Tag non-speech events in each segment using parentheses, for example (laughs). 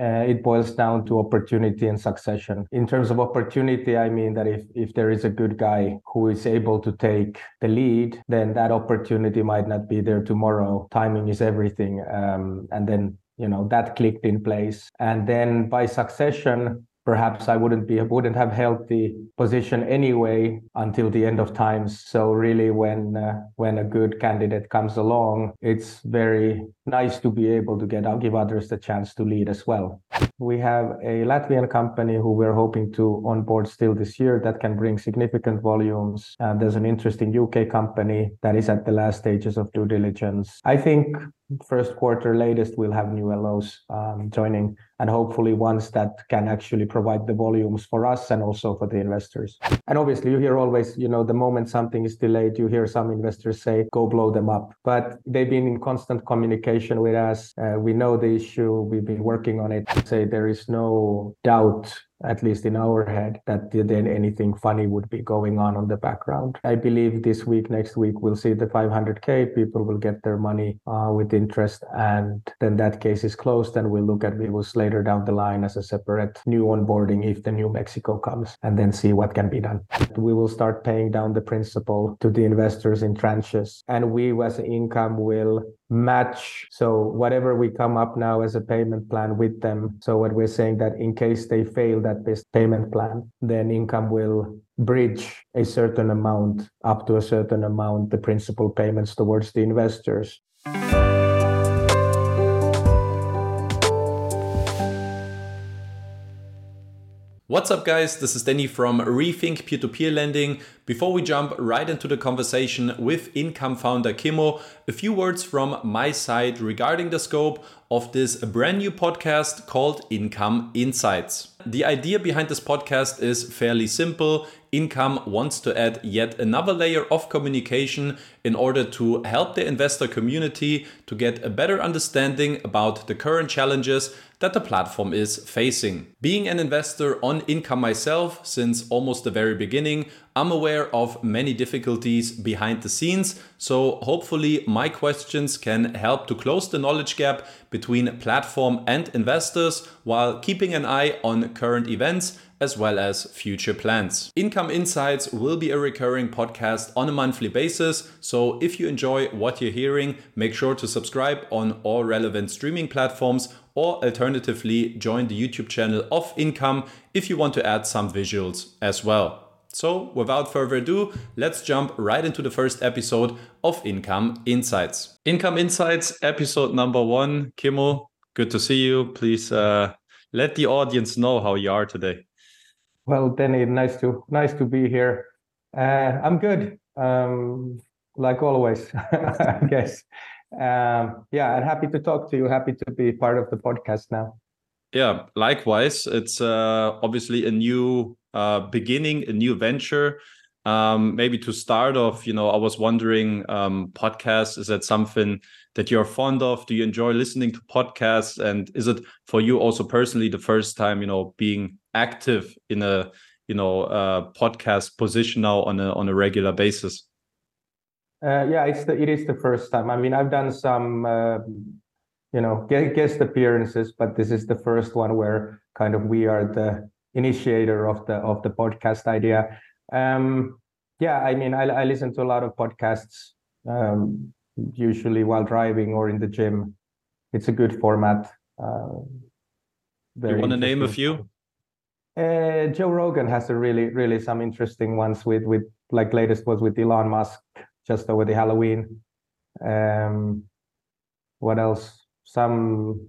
uh, it boils down to opportunity and succession. In terms of opportunity, I mean that if, if there is a good guy who is able to take the lead, then that opportunity might not be there tomorrow. Timing is everything. Um, and then, you know, that clicked in place. And then by succession, perhaps I wouldn't be wouldn't have held the position anyway until the end of times. So really, when uh, when a good candidate comes along, it's very nice to be able to get give others the chance to lead as well. We have a Latvian company who we're hoping to onboard still this year that can bring significant volumes. And there's an interesting UK company that is at the last stages of due diligence. I think first quarter latest we'll have new LOs um, joining and hopefully ones that can actually provide the volumes for us and also for the investors. And obviously you hear always, you know, the moment something is delayed, you hear some investors say, go blow them up. But they've been in constant communication with us. Uh, we know the issue. We've been working on it. To say there is no doubt at least in our head, that then anything funny would be going on on the background. I believe this week, next week, we'll see the 500K. People will get their money uh, with interest, and then that case is closed. And we'll look at Vivus later down the line as a separate new onboarding if the new Mexico comes, and then see what can be done. We will start paying down the principal to the investors in tranches, and we as income will match. So whatever we come up now as a payment plan with them. So what we're saying that in case they fail that this payment plan, then income will bridge a certain amount up to a certain amount, the principal payments towards the investors. What's up, guys? This is Denny from Rethink Peer to Peer Lending. Before we jump right into the conversation with income founder Kimmo, a few words from my side regarding the scope of this brand new podcast called Income Insights. The idea behind this podcast is fairly simple. Income wants to add yet another layer of communication in order to help the investor community to get a better understanding about the current challenges that the platform is facing. Being an investor on income myself since almost the very beginning, I'm aware of many difficulties behind the scenes, so hopefully my questions can help to close the knowledge gap between platform and investors while keeping an eye on current events as well as future plans. Income Insights will be a recurring podcast on a monthly basis, so if you enjoy what you're hearing, make sure to subscribe on all relevant streaming platforms or alternatively join the YouTube channel of Income if you want to add some visuals as well. So, without further ado, let's jump right into the first episode of Income Insights. Income Insights, episode number one. Kimmo, good to see you. Please uh, let the audience know how you are today. Well, Denny, nice to nice to be here. Uh, I'm good, um, like always, (laughs) I guess um, yeah, and happy to talk to you. Happy to be part of the podcast now. Yeah, likewise. It's uh, obviously a new uh, beginning, a new venture. Um, maybe to start off, you know, I was wondering, um, is that something that you're fond of? Do you enjoy listening to podcasts? And is it for you also personally the first time, you know, being active in a you know uh, podcast position now on a on a regular basis? Uh, yeah, it's the it is the first time. I mean, I've done some uh, you know guest appearances, but this is the first one where kind of we are the initiator of the of the podcast idea. Um, yeah, I mean, I, I listen to a lot of podcasts, um, usually while driving or in the gym. It's a good format. Uh, you want to name a few? Uh, Joe Rogan has a really, really some interesting ones with with like latest was with Elon Musk just over the Halloween. Um, what else? Some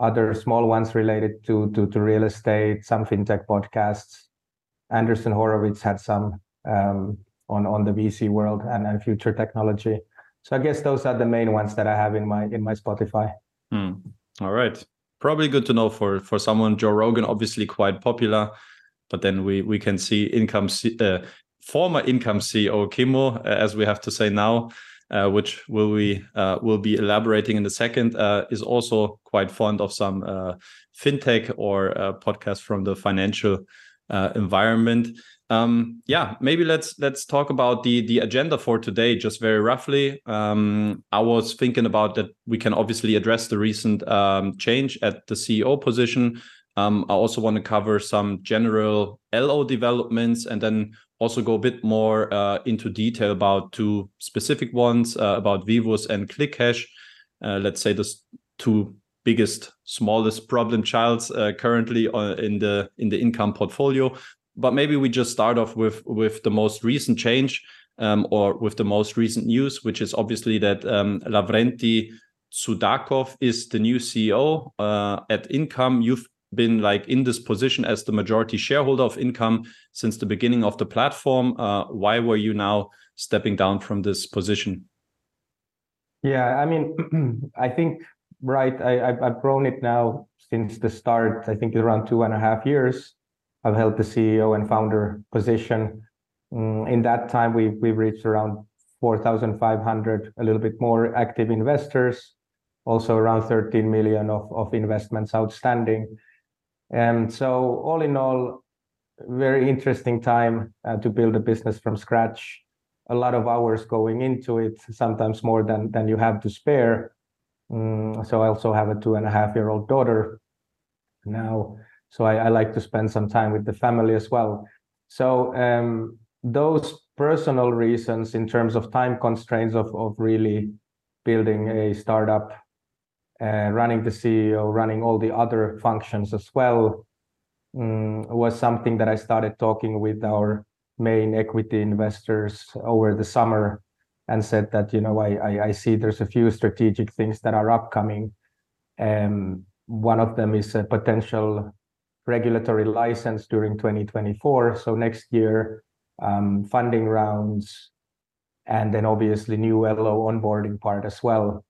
other small ones related to, to, to real estate, some fintech podcasts. Andreessen Horowitz had some um, on, on the VC world and, and future technology. So I guess those are the main ones that I have in my in my Spotify. Hmm. All right. Probably good to know for for someone. Joe Rogan, obviously quite popular, but then we we can see income uh, former income CEO Kimmo, uh, as we have to say now, uh, which will we uh, will be elaborating in a second, uh, is also quite fond of some uh, fintech or uh, podcast from the financial environment. Um, yeah, maybe let's let's talk about the the agenda for today, just very roughly. Um, I was thinking about that we can obviously address the recent um, change at the CEO position. Um, I also want to cover some general LO developments and then also go a bit more uh, into detail about two specific ones uh, about Vivus and ClickCash. Uh, let's say the two biggest, smallest problem childs uh, currently uh, in the in the income portfolio but maybe we just start off with with the most recent change um, or with the most recent news, which is obviously that um, Lavrenti Sudakov is the new CEO uh, at Income. You've been like in this position as the majority shareholder of Income since the beginning of the platform. Uh, why were you now stepping down from this position? Yeah, I mean, (clears throat) I think right. I, I've grown it now since the start. I think around two and a half years I've held the CEO and founder position. Mm, in that time, we we've reached around 4,500, a little bit more active investors, also around 13 million of, of investments outstanding. And so, all in all, very interesting time uh, to build a business from scratch. A lot of hours going into it, sometimes more than than you have to spare. Mm, so I also have a two and a half year old daughter now so I, I, like to spend some time with the family as well. So um, those personal reasons in terms of time constraints of, of really building a startup uh, running the ceo running all the other functions as well um, was something that i started talking with our main equity investors over the summer and said that you know I, I, I see there's a few strategic things that are upcoming. Um, one of them is a potential regulatory license during 2024. So next year, um, funding rounds, and then obviously new LO onboarding part as well.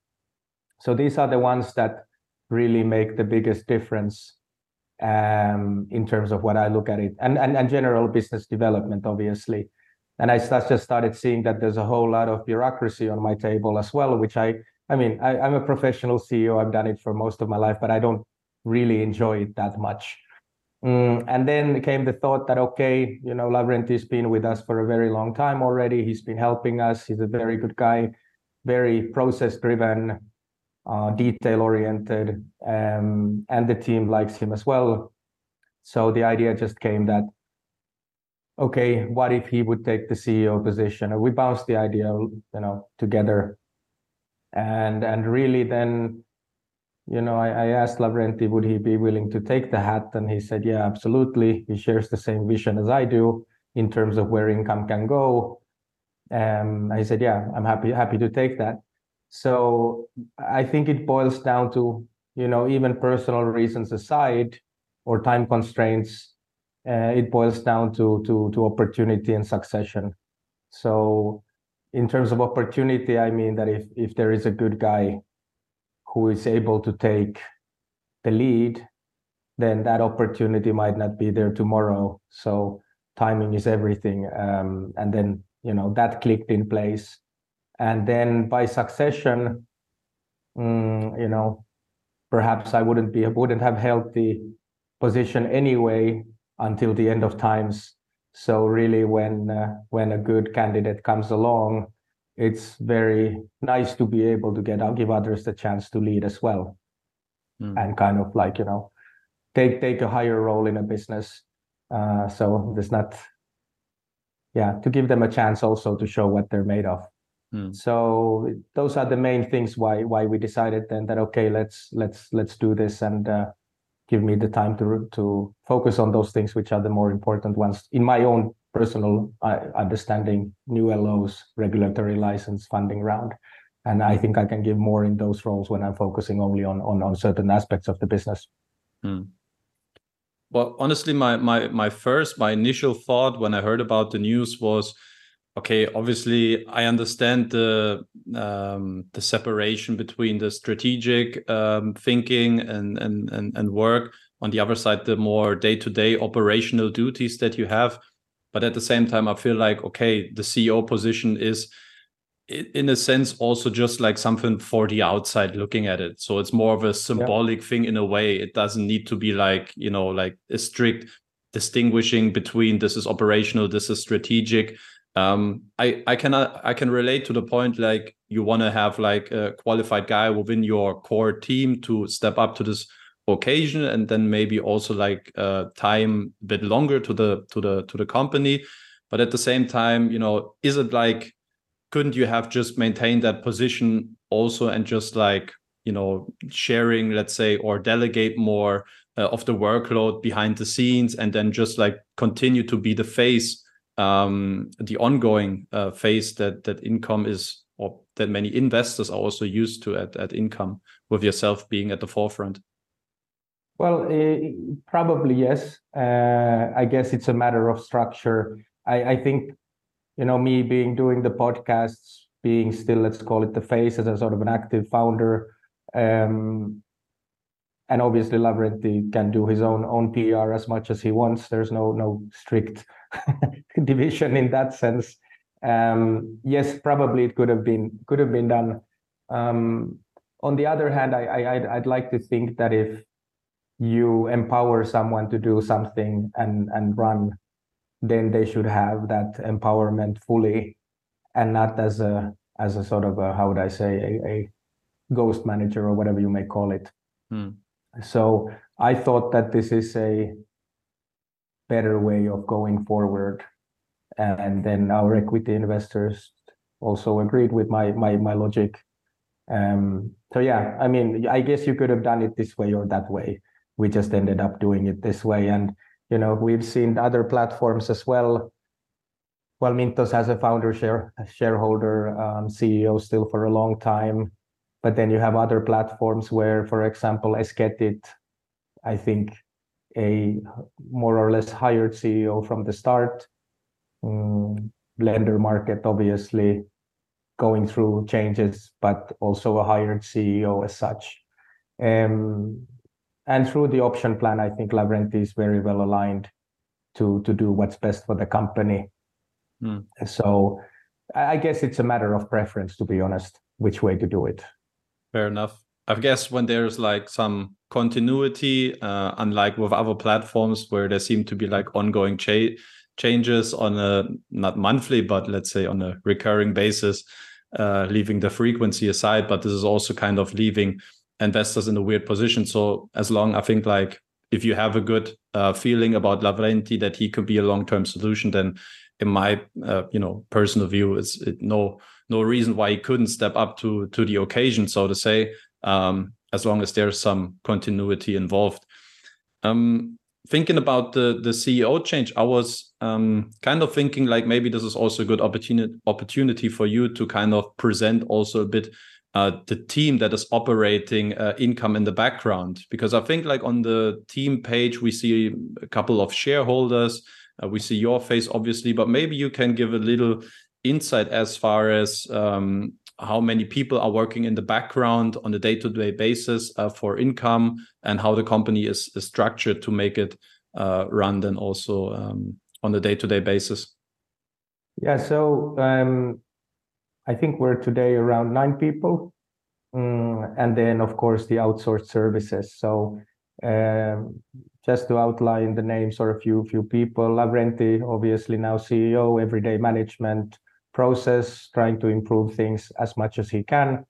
So these are the ones that really make the biggest difference um, in terms of what I look at it, and general business development, obviously. And I just started seeing that there's a whole lot of bureaucracy on my table as well, which I, I mean, I'm a professional CEO. I've done it for most of my life, but I don't really enjoy it that much. Mm, and then came the thought that okay, you know, Lavrenti's been with us for a very long time already. He's been helping us. He's a very good guy, very process-driven, uh, detail-oriented, um, and the team likes him as well. So the idea just came that okay, what if he would take the CEO position? And we bounced the idea, you know, together, and and really then you know, I, I, asked Lavrenti, would he be willing to take the hat? And he said, yeah, absolutely. He shares the same vision as I do in terms of where income can go. Um, I said, yeah, I'm happy, happy to take that. So I think it boils down to, you know, even personal reasons aside or time constraints, uh, it boils down to, to, to opportunity and succession. So in terms of opportunity, I mean that if, if there is a good guy who is able to take the lead, then that opportunity might not be there tomorrow. So timing is everything. Um, and then, you know, that clicked in place. And then by succession, mm, you know, perhaps I wouldn't be wouldn't have held the position anyway until the end of times. So really, when uh, when a good candidate comes along, it's very nice to be able to get I'll give others the chance to lead as well mm. and kind of like you know take take a higher role in a business uh, so there's not yeah to give them a chance also to show what they're made of mm. so those are the main things why why we decided then that okay let's let's let's do this and uh, give me the time to to focus on those things which are the more important ones in my own personal uh, understanding, new LOs, regulatory license, funding round. And I think I can give more in those roles when I'm focusing only on on, on certain aspects of the business. Hmm. Well, honestly, my my my first, my initial thought when I heard about the news was, okay, obviously I understand the um, the separation between the strategic um, thinking and, and and and work. On the other side, the more day to day operational duties that you have but at the same time i feel like okay the ceo position is in a sense also just like something for the outside looking at it so it's more of a symbolic yeah. thing in a way it doesn't need to be like you know like a strict distinguishing between this is operational, this is strategic. Um, I I can I can relate to the point like you want to have like a qualified guy within your core team to step up to this occasion and then maybe also like uh, time a bit longer to the to the to the company. But at the same time you know is it like couldn't you have just maintained that position also and just like you know sharing let's say or delegate more uh, of the workload behind the scenes and then just like continue to be the face um the ongoing uh, phase that that income is or that many investors are also used to at, at income with yourself being at the forefront well uh, probably yes uh, i guess it's a matter of structure I, I think you know me being doing the podcasts being still let's call it the face as a sort of an active founder um, and obviously Lavrenti can do his own own PR as much as he wants. There's no no strict (laughs) division in that sense. Um, yes, probably it could have been could have been done. Um, on the other hand, I, I I'd like to think that if you empower someone to do something and and run, then they should have that empowerment fully, and not as a as a sort of a how would I say a, a ghost manager or whatever you may call it. Hmm. So I thought that this is a better way of going forward. And then our equity investors also agreed with my my my logic. Um, so yeah, I mean, I guess you could have done it this way or that way. We just ended up doing it this way, and you know, we've seen other platforms as well. Well, Mintos has a founder share shareholder um, CEO still for a long time. But then you have other platforms where, for example, Esketit, I think a more or less hired CEO from the start. Um, Lendermarket, obviously, going through changes, but also a hired CEO as such. Um, and through the option plan, I think Lavrenti is very well aligned to to do what's best for the company. Mm. So I guess it's a matter of preference, to be honest, which way to do it. Fair enough. I guess when there's like some continuity, uh, unlike with other platforms where there seem to be like ongoing cha- changes on a not monthly, but let's say on a recurring basis, uh, leaving the frequency aside. But this is also kind of leaving investors in a weird position. So as long I think like if you have a good uh, feeling about Lavrenti that he could be a long term solution, then in my uh, you know personal view, it's it, no no reason why he couldn't step up to to the occasion, so to say, um, as long as there's some continuity involved. Um, thinking about the the CEO change, I was um, kind of thinking like maybe this is also a good opportunity opportunity for you to kind of present also a bit uh, the team that is operating uh, income in the background because I think like on the team page we see a couple of shareholders. Uh, we see your face obviously, but maybe you can give a little insight as far as um, how many people are working in the background on a day-to-day basis uh, for income and how the company is, is structured to make it uh, run then also um, on a day-to-day basis yeah so um, i think we're today around nine people mm, and then of course the outsourced services so um, just to outline the names or a few few people lavrenti obviously now ceo everyday management process, trying to improve things as much as he can.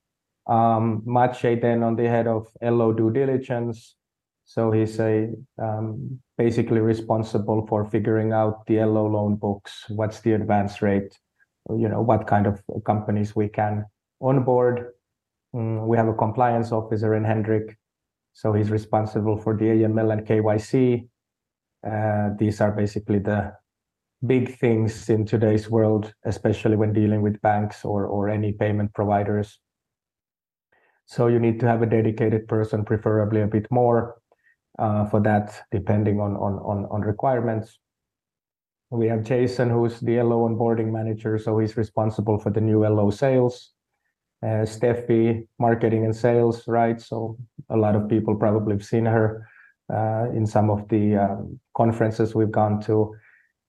Um, Maciej then on the head of LO due diligence. So he's a um, basically responsible for figuring out the LO loan books, what's the advance rate, you know, what kind of companies we can onboard. Mm, we have a compliance officer in Hendrik. So he's responsible for the AML and KYC. Uh, these are basically the big things in today's world, especially when dealing with banks or, or any payment providers. So you need to have a dedicated person, preferably a bit more uh, for that, depending on, on, on, on requirements. We have Jason, who's the LO onboarding manager, so he's responsible for the new LO sales. Uh, Steffi, marketing and sales, right? So a lot of people probably have seen her uh, in some of the um, conferences we've gone to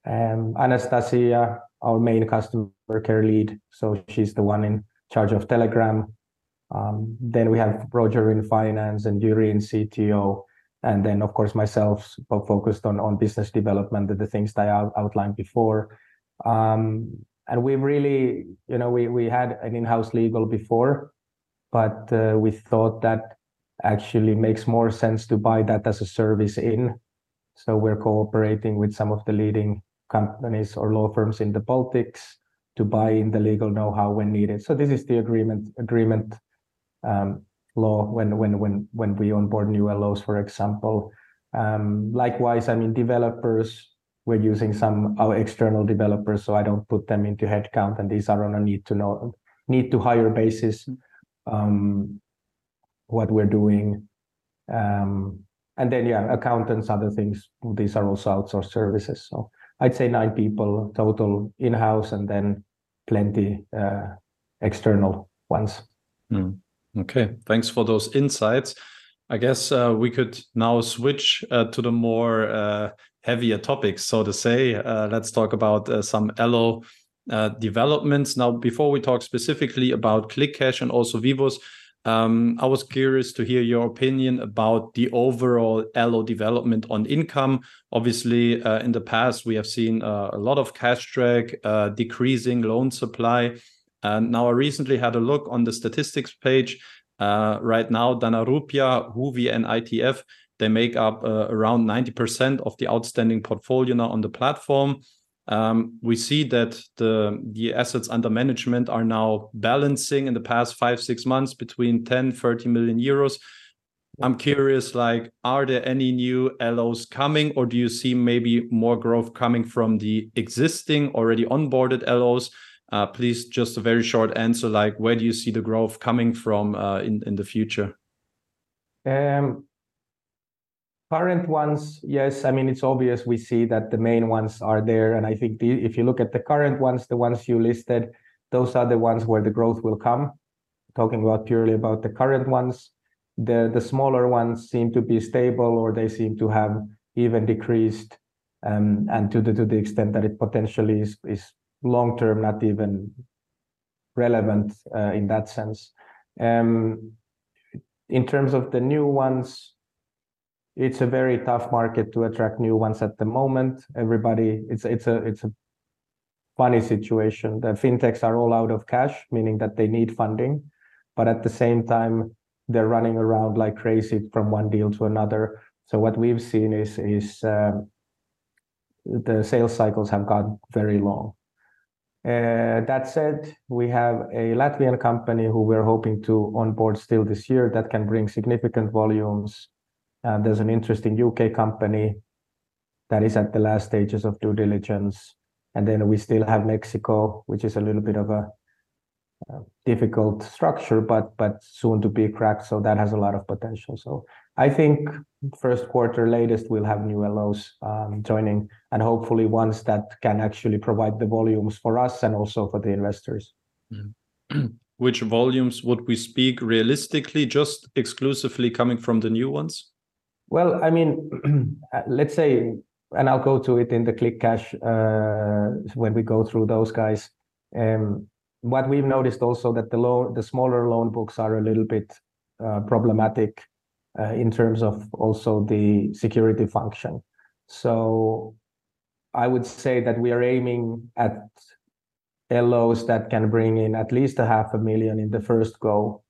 um, Anastasia, our main customer care lead. So she's the one in charge of Telegram. Um, then we have Roger in finance and Yuri in CTO. And then of course myself focused on on business development and the things that I outlined before. Um, and we really, you know, we we had an in-house legal before, but uh, we thought that actually makes more sense to buy that as a service in. So we're cooperating with some of the leading companies or law firms in the Baltics to buy in the legal know-how when needed. So this is the agreement agreement um, law when when when when we onboard new LOs, for example. Um, likewise, I mean developers. We're using some our external developers, so I don't put them into headcount, and these are on a need to know need to hire basis. Um, what we're doing, um, and then yeah, accountants, other things. These are also outsourced services. So I'd say nine people total in house, and then plenty uh, external ones. Mm. Okay, thanks for those insights. I guess uh, we could now switch uh, to the more uh, heavier topics, so to say. Uh, let's talk about uh, some LO uh, developments. Now, before we talk specifically about ClickCash and also Vivus, um, I was curious to hear your opinion about the overall LO development on income. Obviously, in the past, we have seen a lot of cash drag, decreasing loan supply. And now I recently had a look on the statistics page. Uh, right now, DanaRupiah, Huvi, and ITF, they make up uh, around 90% of the outstanding portfolio now on the platform. Um, we see that the, the assets under management are now balancing in the past five, six months between 10, 30 million euros. I'm curious, like, are there any new LOs coming, or do you see maybe more growth coming from the existing, already onboarded LOs? Uh, please, just a very short answer, like where do you see the growth coming from uh, in the future? Um, current ones, yes. I mean, it's obvious we see that the main ones are there, and I think if you look at the current ones, the ones you listed, those are the ones where the growth will come. Talking about purely about the current ones, the the smaller ones seem to be stable, or they seem to have even decreased, um, and to the to the extent that it potentially is is long term not even relevant uh, in that sense. Um, in terms of the new ones, it's a very tough market to attract new ones at the moment. Everybody, it's it's a it's a funny situation. The fintechs are all out of cash, meaning that they need funding, but at the same time they're running around like crazy from one deal to another. So what we've seen is is uh, the sales cycles have got very long. Uh, that said, we have a Latvian company who we're hoping to onboard still this year that can bring significant volumes. There's an interesting U.K. company that is at the last stages of due diligence. And then we still have Mexico, which is a little bit of a difficult structure, but soon to be cracked. So that has a lot of potential. So I think first quarter latest, we'll have new LOs um, joining, and hopefully ones that can actually provide the volumes for us and also for the investors. Mm-hmm. (clears throat) Which volumes would we speak realistically, just exclusively coming from the new ones? Well, I mean, (clears throat) let's say, and I'll go to it in the ClickCash uh, when we go through those guys. Um, what we've noticed also that the loan the smaller loan books are a little bit uh, problematic uh, in terms of also the security function. So I would say that we are aiming at LOs that can bring in at least a half a million in the first go,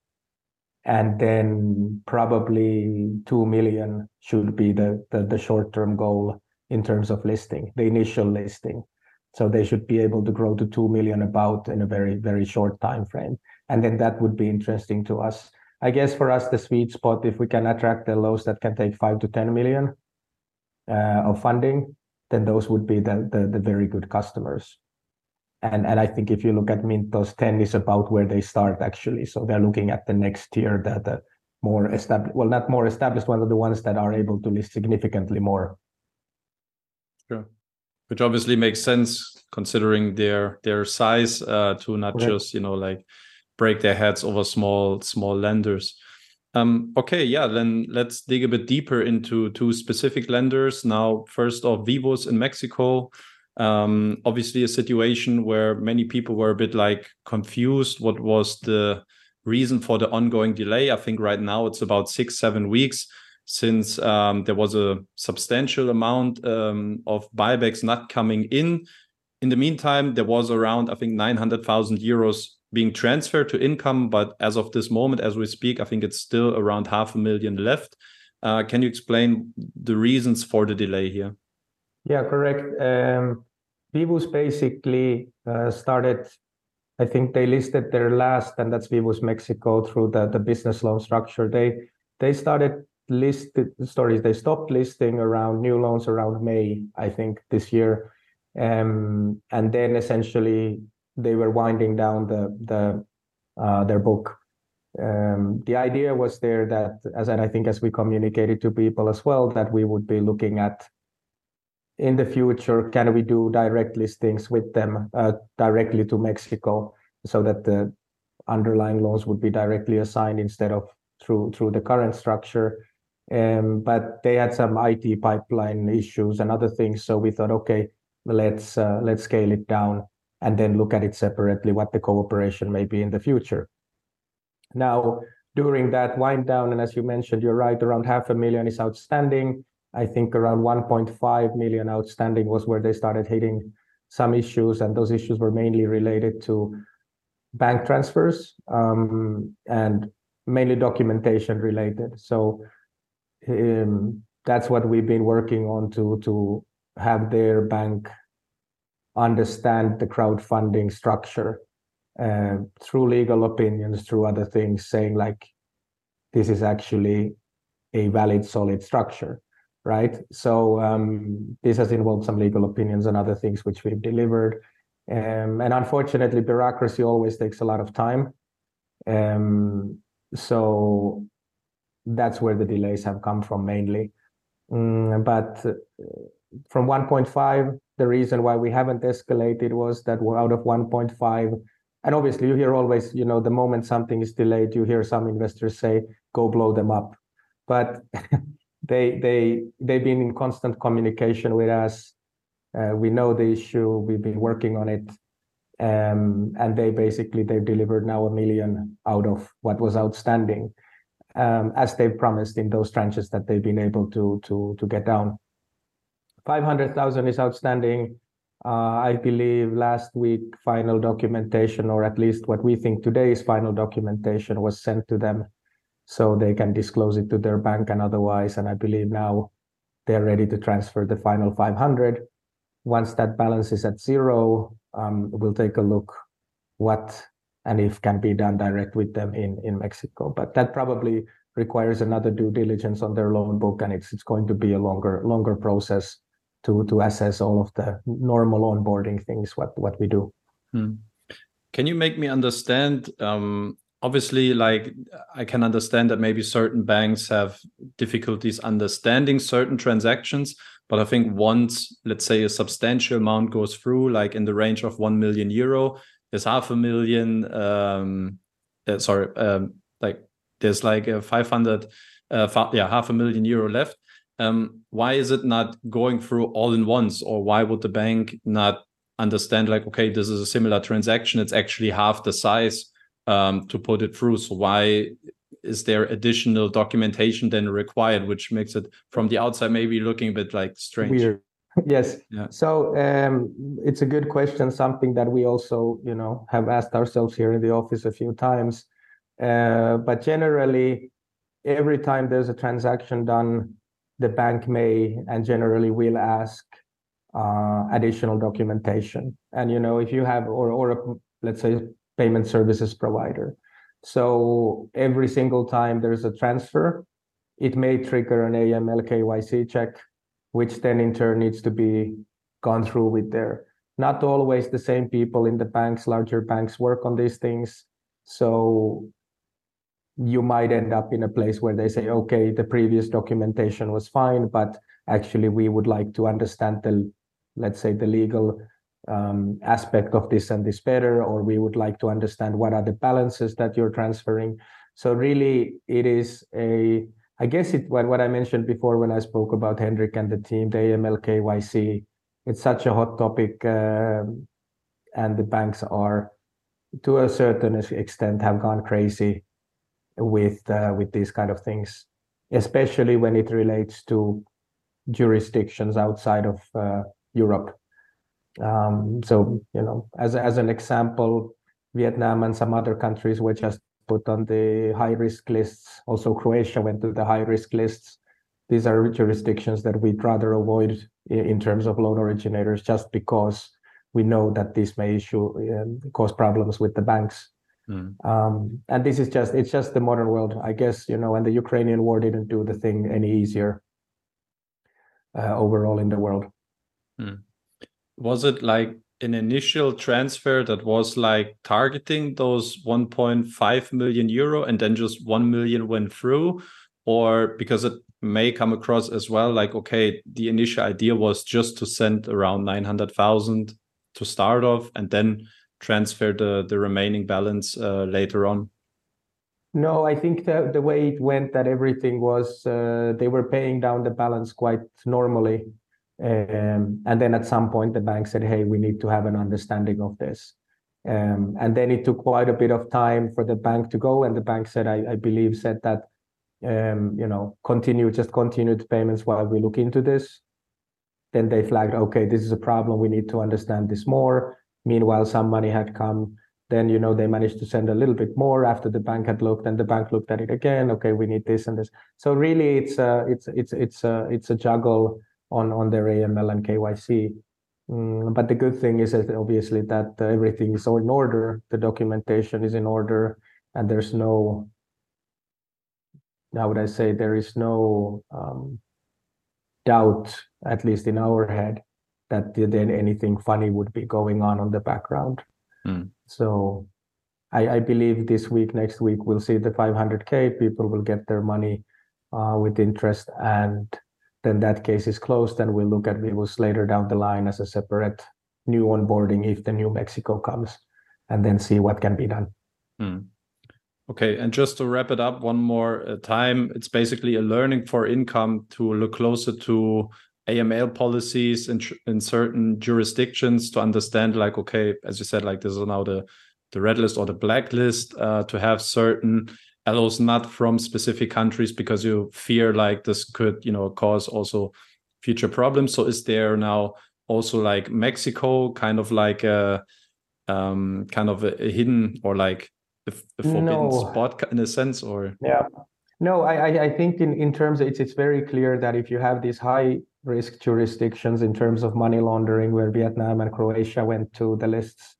and then probably 2 million should be the the short-term goal in terms of listing, the initial listing. So they should be able to grow to 2 million about in a very, very short time frame. And then that would be interesting to us. I guess for us, the sweet spot, if we can attract the LOs that can take five to 10 million uh, of funding, then those would be the, the, the very good customers. And and I think if you look at Mintos, 10 is about where they start actually. So they're looking at the next tier, the, more established, well, not more established one of the ones that are able to list significantly more. Sure. Which obviously makes sense considering their their size uh, to not just, you know, like break their heads over small small lenders. Um, okay, yeah, then let's dig a bit deeper into two specific lenders. Now, first off, Vivus in Mexico. Um, obviously, a situation where many people were a bit like confused. What was the reason for the ongoing delay? I think right now it's about six, seven weeks. since um, there was a substantial amount um, of buybacks not coming in. In the meantime, there was around, I think, 900,000 euros being transferred to income. But as of this moment, as we speak, I think it's still around half a million left. Uh, can you explain the reasons for the delay here? Yeah, correct. Um, Vivus basically uh, started, I think they listed their last, and that's Vivus Mexico through the, the business loan structure. They they started listed stories. They stopped listing around new loans around May, I think, this year. Um, and then essentially they were winding down the the uh, their book. Um, the idea was there that, as and I think, as we communicated to people as well, that we would be looking at in the future, can we do direct listings with them uh, directly to Mexico, so that the underlying loans would be directly assigned instead of through through the current structure. Um, but they had some IT pipeline issues and other things, so we thought, okay, let's uh, let's scale it down and then look at it separately, what the cooperation may be in the future. Now, during that wind down, and as you mentioned, you're right, around half a million is outstanding. I think around 1.5 million outstanding was where they started hitting some issues, and those issues were mainly related to bank transfers um, and mainly documentation related. So um, that's what we've been working on to to have their bank understand the crowdfunding structure uh, through legal opinions, through other things, saying like this is actually a valid, solid structure, right? So um, this has involved some legal opinions and other things which we've delivered. Um, and unfortunately, bureaucracy always takes a lot of time. Um, so that's where the delays have come from mainly. Mm, but uh, from 1.5, the reason why we haven't escalated was that we're out of 1.5. And obviously, you hear always, you know, the moment something is delayed, you hear some investors say, "Go blow them up," but (laughs) they they they've been in constant communication with us. Uh, we know the issue. We've been working on it, um, and they basically they've delivered now a million out of what was outstanding um, as they've promised in those tranches that they've been able to to to get down. 500,000 is outstanding. Uh, I believe last week final documentation, or at least what we think today is final documentation, was sent to them so they can disclose it to their bank and otherwise. And I believe now they're ready to transfer the final 500. Once that balance is at zero, um, we'll take a look what and if can be done direct with them in, in Mexico. But that probably requires another due diligence on their loan book, and it's it's going to be a longer longer process to to assess all of the normal onboarding things what what we do. Hmm. Can you make me understand? Um, obviously, like I can understand that maybe certain banks have difficulties understanding certain transactions, but I think once, let's say, a substantial amount goes through, like in the range of one million euro, there's half a million um uh, sorry um like there's like a 500 uh yeah half a million euro left um why is it not going through all in once? Or why would the bank not understand like okay this is a similar transaction it's actually half the size um to put it through? So why is there additional documentation then required which makes it from the outside maybe looking a bit like strange? Weird. (laughs) yes. Yeah. so um, it's a good question something that we also you know have asked ourselves here in the office a few times. Uh, but generally every time there's a transaction done the bank may and generally will ask uh, additional documentation and you know if you have or or a, let's say payment services provider so every single time there's a transfer it may trigger an aml kyc check which then in turn needs to be gone through with there. Not always the same people in the banks, larger banks work on these things. So you might end up in a place where they say, okay, the previous documentation was fine, but actually we would like to understand the, let's say, the legal um, aspect of this and this better, or we would like to understand what are the balances that you're transferring. So really, it is a I guess it what, what I mentioned before when I spoke about Hendrik and the team, the AML KYC, it's such a hot topic, uh, and the banks are, to a certain extent, have gone crazy with uh, with these kind of things. especially when it relates to jurisdictions outside of uh, Europe. Um, so, you know, as, as an example, Vietnam and some other countries were just put on the high risk lists. Also, Croatia went to the high risk lists. These are jurisdictions that we'd rather avoid in terms of loan originators just because we know that this may issue um, cause problems with the banks. Mm. Um, and this is just it's just the modern world, I guess. You know, and the Ukrainian war didn't do the thing any easier uh, overall in the world. Mm. Was it like an initial transfer that was like targeting those 1.5 million euro and then just 1 million went through? Or because it may come across as well like, okay, the initial idea was just to send around 900,000 to start off and then transfer the, the remaining balance uh, later on? No, I think the, the way it went that everything was uh, they were paying down the balance quite normally um, and then at some point, the bank said, hey, we need to have an understanding of this. Um, and then it took quite a bit of time for the bank to go. And the bank said, I, I believe, said that, um, you know, continue, just continue the payments while we look into this. Then they flagged, okay, this is a problem. We need to understand this more. Meanwhile, some money had come. Then, you know, they managed to send a little bit more after the bank had looked, and the bank looked at it again. Okay, we need this and this. So really, it's a, it's it's it's a it's a juggle on on their AML and KYC. Mm, but the good thing is that obviously that everything is in order, the documentation is in order, and there's no. How would I say there is no um, doubt, at least in our head, that then anything funny would be going on on the background. Mm. So I, I, believe this week, next week, we'll see the 500k. People will get their money uh, with interest, and then that case is closed and we'll look at Vivus later down the line as a separate new onboarding if the new Mexico comes and then see what can be done. Mm. Okay, and just to wrap it up one more uh, time, it's basically a learning for income to look closer to AML policies in, in certain jurisdictions to understand, like, okay, as you said, like this is now the the red list or the blacklist uh, to have certain LOs not from specific countries because you fear like this could you know cause also future problems. So is there now also like mexico kind of like a um kind of a, hidden or like a, a forbidden no. spot in a sense or? Yeah. No i i think in in terms of, it's it's very clear that if you have these high risk jurisdictions in terms of money laundering where vietnam and croatia went to the lists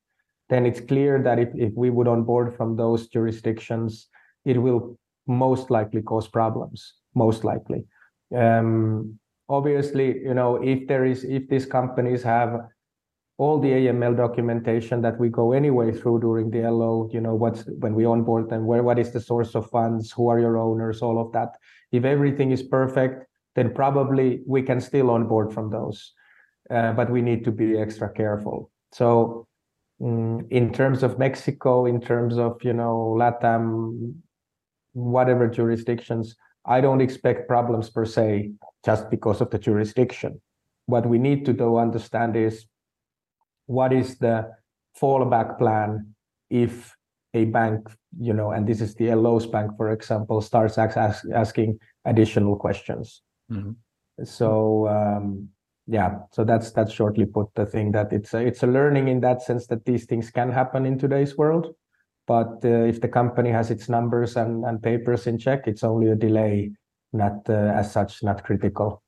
then it's clear that if, if we would onboard from those jurisdictions it will most likely cause problems most likely. Um, obviously you know if there is if these companies have all the aml documentation that we go anyway through during the lo you know what's when we onboard them where what is the source of funds who are your owners all of that if everything is perfect then probably we can still onboard from those uh, but we need to be extra careful so um, in terms of mexico in terms of you know latam whatever jurisdictions, I don't expect problems per se just because of the jurisdiction. What we need to though understand is what is the fallback plan if a bank, you know, and this is the LO's bank, for example, starts ask, asking additional questions. Mm-hmm. So um, yeah, so that's that's shortly put the thing that it's a, it's a learning in that sense that these things can happen in today's world. But uh, if the company has its numbers and, and papers in check, it's only a delay, not uh, as such, not critical.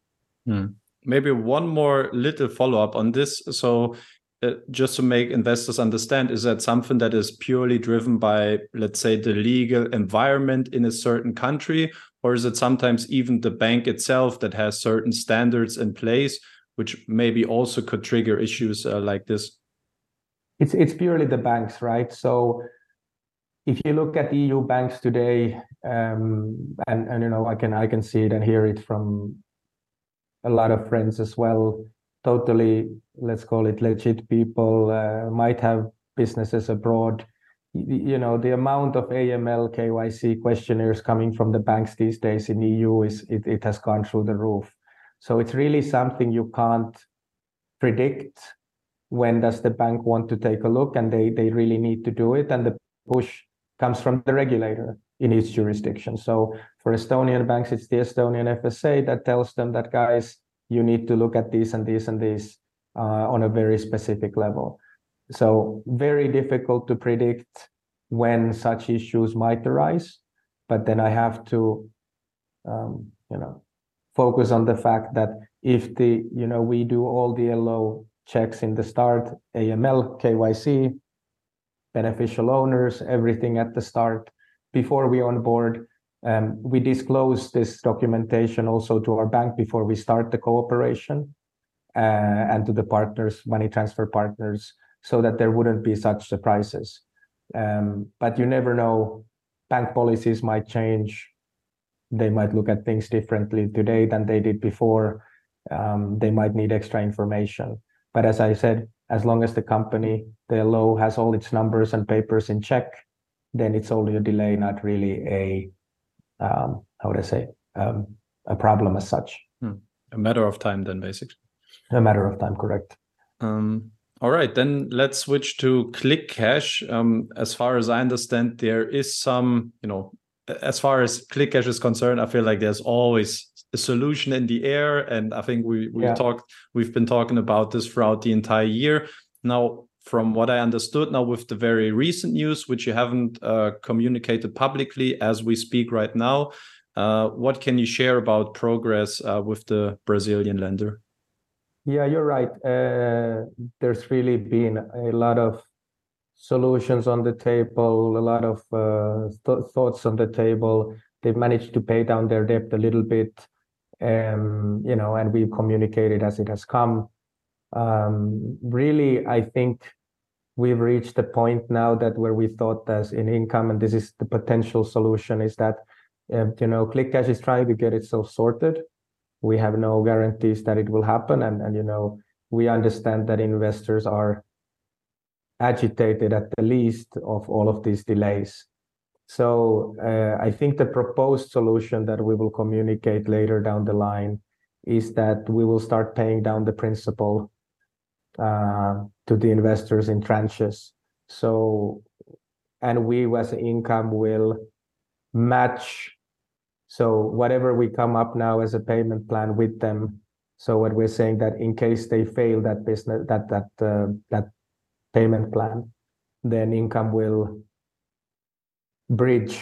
Hmm. Maybe one more little follow up on this. So, uh, just to make investors understand, is that something that is purely driven by, let's say, the legal environment in a certain country? Or is it sometimes even the bank itself that has certain standards in place, which maybe also could trigger issues uh, like this? It's, it's purely the banks, right? So, if you look at EU banks today, um, and and you know I can I can see it and hear it from a lot of friends as well. Totally, let's call it legit people uh, might have businesses abroad. You know the amount of AML KYC questionnaires coming from the banks these days in EU is it, it has gone through the roof. So it's really something you can't predict when does the bank want to take a look and they they really need to do it and the push comes from the regulator. in each jurisdiction. So for Estonian banks, it's the Estonian FSA that tells them that guys, you need to look at these and these and these uh, on a very specific level. So very difficult to predict when such issues might arise, but then I have to, um, you know, focus on the fact that if the you know we do all the LO checks in the start, AML, KYC, beneficial owners, everything at the start before we onboard. Um, we disclose this documentation also to our bank before we start the cooperation uh, and to the partners, money transfer partners, so that there wouldn't be such surprises. Um, but you never know. Bank policies might change they might look at things differently today than they did before. Um, they might need extra information. But as I said, as long as the company, the LO has all its numbers and papers in check, then it's only a delay, not really a, um, how would I say, um, a problem as such. Hmm. A matter of time, then, basically. A matter of time, correct. All right, then let's switch to ClickCash. Um, as far as I understand, there is some, you know, as far as ClickCash is concerned, I feel like there's always a solution in the air, and I think we we yeah. talked we've been talking about this throughout the entire year. Now, from what I understood, now with the very recent news, which you haven't uh, communicated publicly as we speak right now, uh, what can you share about progress uh, with the Brazilian lender? Yeah, you're right. Uh, there's really been a lot of solutions on the table, a lot of uh, th- thoughts on the table. They've managed to pay down their debt a little bit, um, you know, and we've communicated as it has come. Um, really, I think we've reached a point now that where we thought as in income, and this is the potential solution, is that uh, you know, ClickCash is trying to get itself sorted. We have no guarantees that it will happen, and and you know, we understand that investors are agitated at the least of all of these delays. So uh, I think the proposed solution that we will communicate later down the line is that we will start paying down the principal uh, to the investors in tranches. So, and we as income will match. So whatever we come up now as a payment plan with them. So what we're saying that in case they fail that business, that that uh, that payment plan, then income will bridge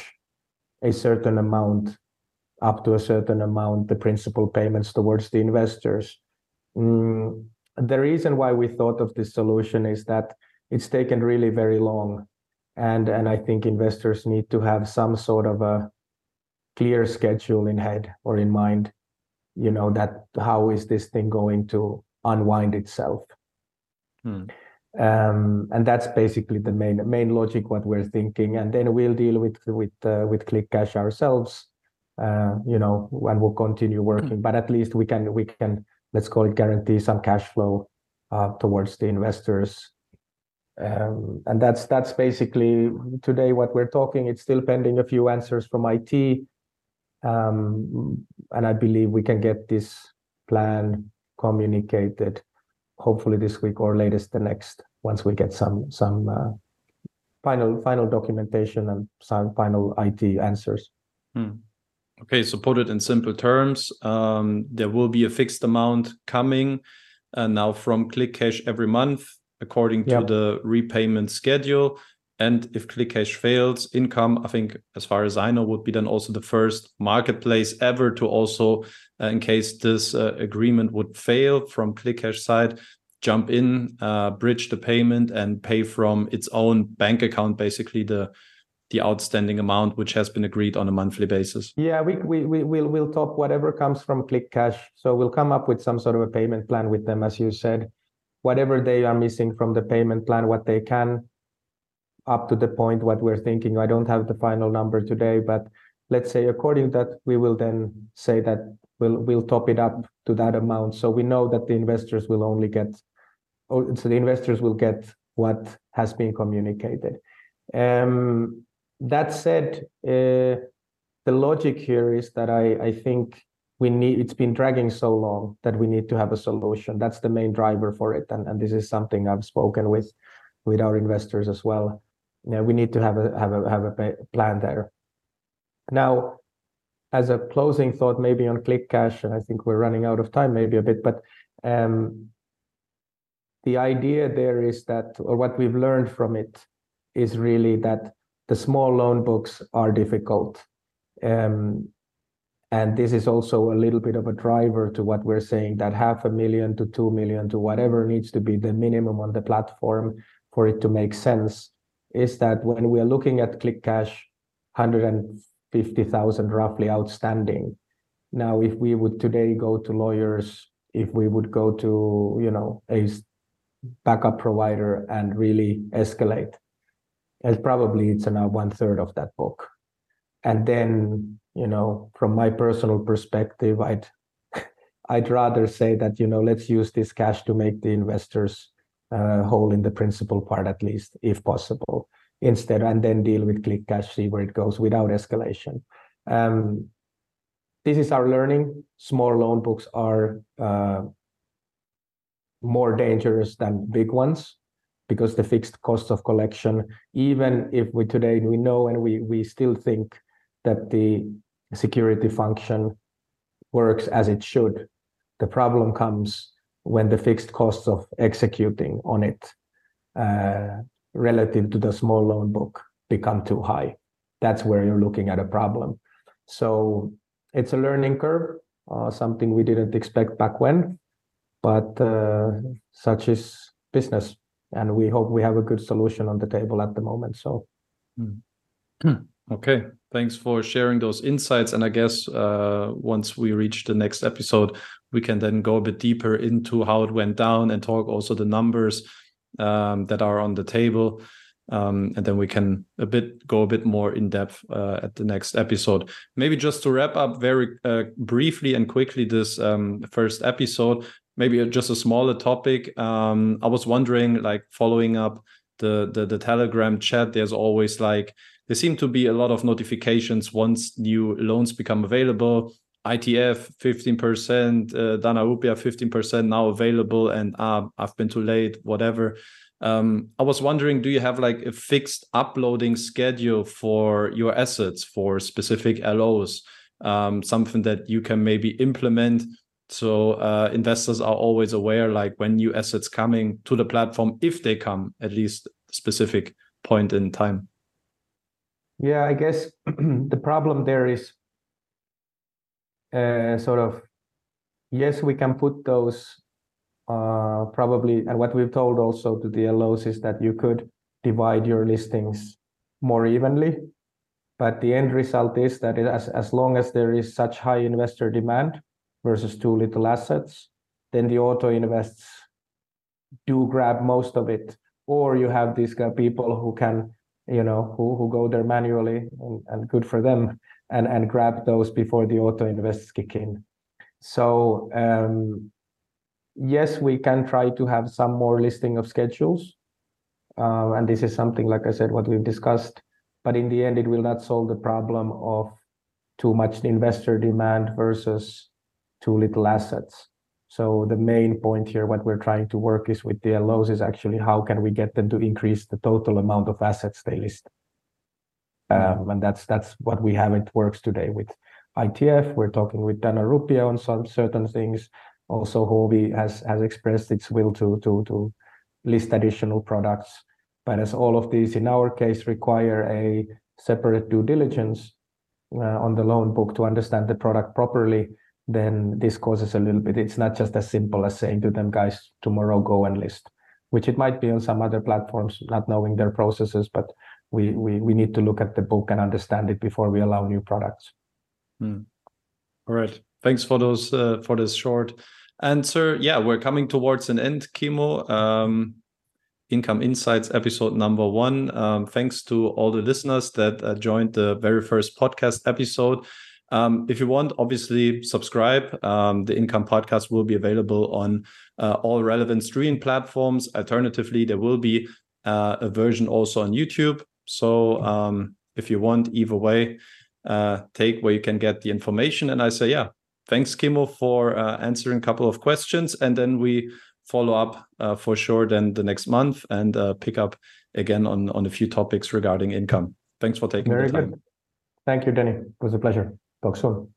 a certain amount up to a certain amount, the principal payments towards the investors. Mm, the reason why we thought of this solution is that it's taken really very long. And, and I think investors need to have some sort of a clear schedule in head or in mind, you know, that how is this thing going to unwind itself? Hmm. Um, and that's basically the main main logic what we're thinking. And then we'll deal with with uh, with ClickCash ourselves, uh, you know, and we'll continue working. But at least we can we can let's call it guarantee some cash flow uh, towards the investors. Um, and that's that's basically today what we're talking. It's still pending a few answers from IT, and I believe we can get this plan communicated hopefully this week or latest the next once we get some some uh, final final documentation and some final IT answers. Hmm. Okay, so put it in simple terms, um, there will be a fixed amount coming uh, now from ClickCash every month according to the repayment schedule. And if ClickCash fails, income, I think, as far as I know, would be then also the first marketplace ever to also uh, in case this uh, agreement would fail from ClickCash side, jump in, uh, bridge the payment, and pay from its own bank account, basically the the outstanding amount which has been agreed on a monthly basis. Yeah, we we we will we'll top whatever comes from ClickCash. So we'll come up with some sort of a payment plan with them, as you said. Whatever they are missing from the payment plan, what they can, up to the point what we're thinking. I don't have the final number today, but let's say according to that, we will then say that we'll we'll top it up to that amount. So we know that the investors will only get, so the investors will get what has been communicated. Um, that said, uh, the logic here is that I I think we need it's been dragging so long that we need to have a solution. That's the main driver for it, and and this is something I've spoken with with our investors as well. Yeah, we need to have a have a have a plan there. Now, as a closing thought, maybe on ClickCash, and I think we're running out of time, maybe a bit, but um, the idea there is that, or what we've learned from it, is really that the small loan books are difficult. Um, and this is also a little bit of a driver to what we're saying that half a million to two million to whatever needs to be the minimum on the platform for it to make sense is that when we are looking at ClickCash, 150,000 roughly outstanding. Now, if we would today go to lawyers, if we would go to, you know, a backup provider and really escalate, and probably it's now one third of that book. And then, you know, from my personal perspective, I'd (laughs) I'd rather say that, you know, let's use this cash to make the investors uh, whole in the principal part at least, if possible, instead, and then deal with ClickCash, see where it goes without escalation. Um, this is our learning. Small loan books are uh, more dangerous than big ones because the fixed cost of collection, even if we today we know and we we still think that the security function works as it should, the problem comes when the fixed costs of executing on it uh, relative to the small loan book become too high. That's where you're looking at a problem. So it's a learning curve, uh, something we didn't expect back when, but uh, such is business. And we hope we have a good solution on the table at the moment. So, hmm. (clears throat) okay. Thanks for sharing those insights. And I guess uh, once we reach the next episode, we can then go a bit deeper into how it went down and talk also the numbers um, that are on the table. Um, and then we can a bit go a bit more in depth uh, at the next episode. Maybe just to wrap up very uh, briefly and quickly this um, first episode. Maybe just a smaller topic. Um, I was wondering, like following up the, the the Telegram chat. There's always like there seem to be a lot of notifications once new loans become available ITF 15%, uh, DanaRupiah 15% now available, and uh, I've been too late, whatever. Um, I was wondering, do you have like a fixed uploading schedule for your assets for specific LOs? Um, something that you can maybe implement so uh, investors are always aware, like when new assets coming to the platform, if they come at least specific point in time. Yeah, I guess (clears throat) the problem there is uh, sort of yes, we can put those uh, probably, and what we've told also to the LOs is that you could divide your listings more evenly. But the end result is that it, as, as long as there is such high investor demand versus too little assets, then the auto invests do grab most of it. Or you have these people who can, you know, who, who go there manually and, and good for them and, and grab those before the auto invests kick in. So um, yes, we can try to have some more listing of schedules. Uh, and this is something, like I said, what we've discussed. But in the end, it will not solve the problem of too much investor demand versus too little assets. So the main point here, what we're trying to work is with the LOs is actually how can we get them to increase the total amount of assets they list. Um, and that's that's what we have it works today with ITF. We're talking with DanaRupiah on some certain things. Also, Huobi has has expressed its will to to to list additional products. But as all of these, in our case, require a separate due diligence uh, on the loan book to understand the product properly, then this causes a little bit. It's not just as simple as saying to them, guys, tomorrow go and list, which it might be on some other platforms, not knowing their processes, but we, we, we need to look at the book and understand it before we allow new products. Hmm. All right. Thanks for those uh, for this short answer. Yeah, we're coming towards an end, Kimmo. Um, Income Insights episode number one. Um, thanks to all the listeners that uh, joined the very first podcast episode. Um, if you want, obviously subscribe. Um, the Income Podcast will be available on uh, all relevant streaming platforms. Alternatively, there will be uh, a version also on YouTube. So um, if you want, either way, uh, take where you can get the information. And I say, yeah, thanks, Kimmo, for uh, answering a couple of questions. And then we follow up uh, for sure then the next month and uh, pick up again on, on a few topics regarding income. Thanks for taking Very the time. Good. Thank you, Denny. It was a pleasure. Talk soon.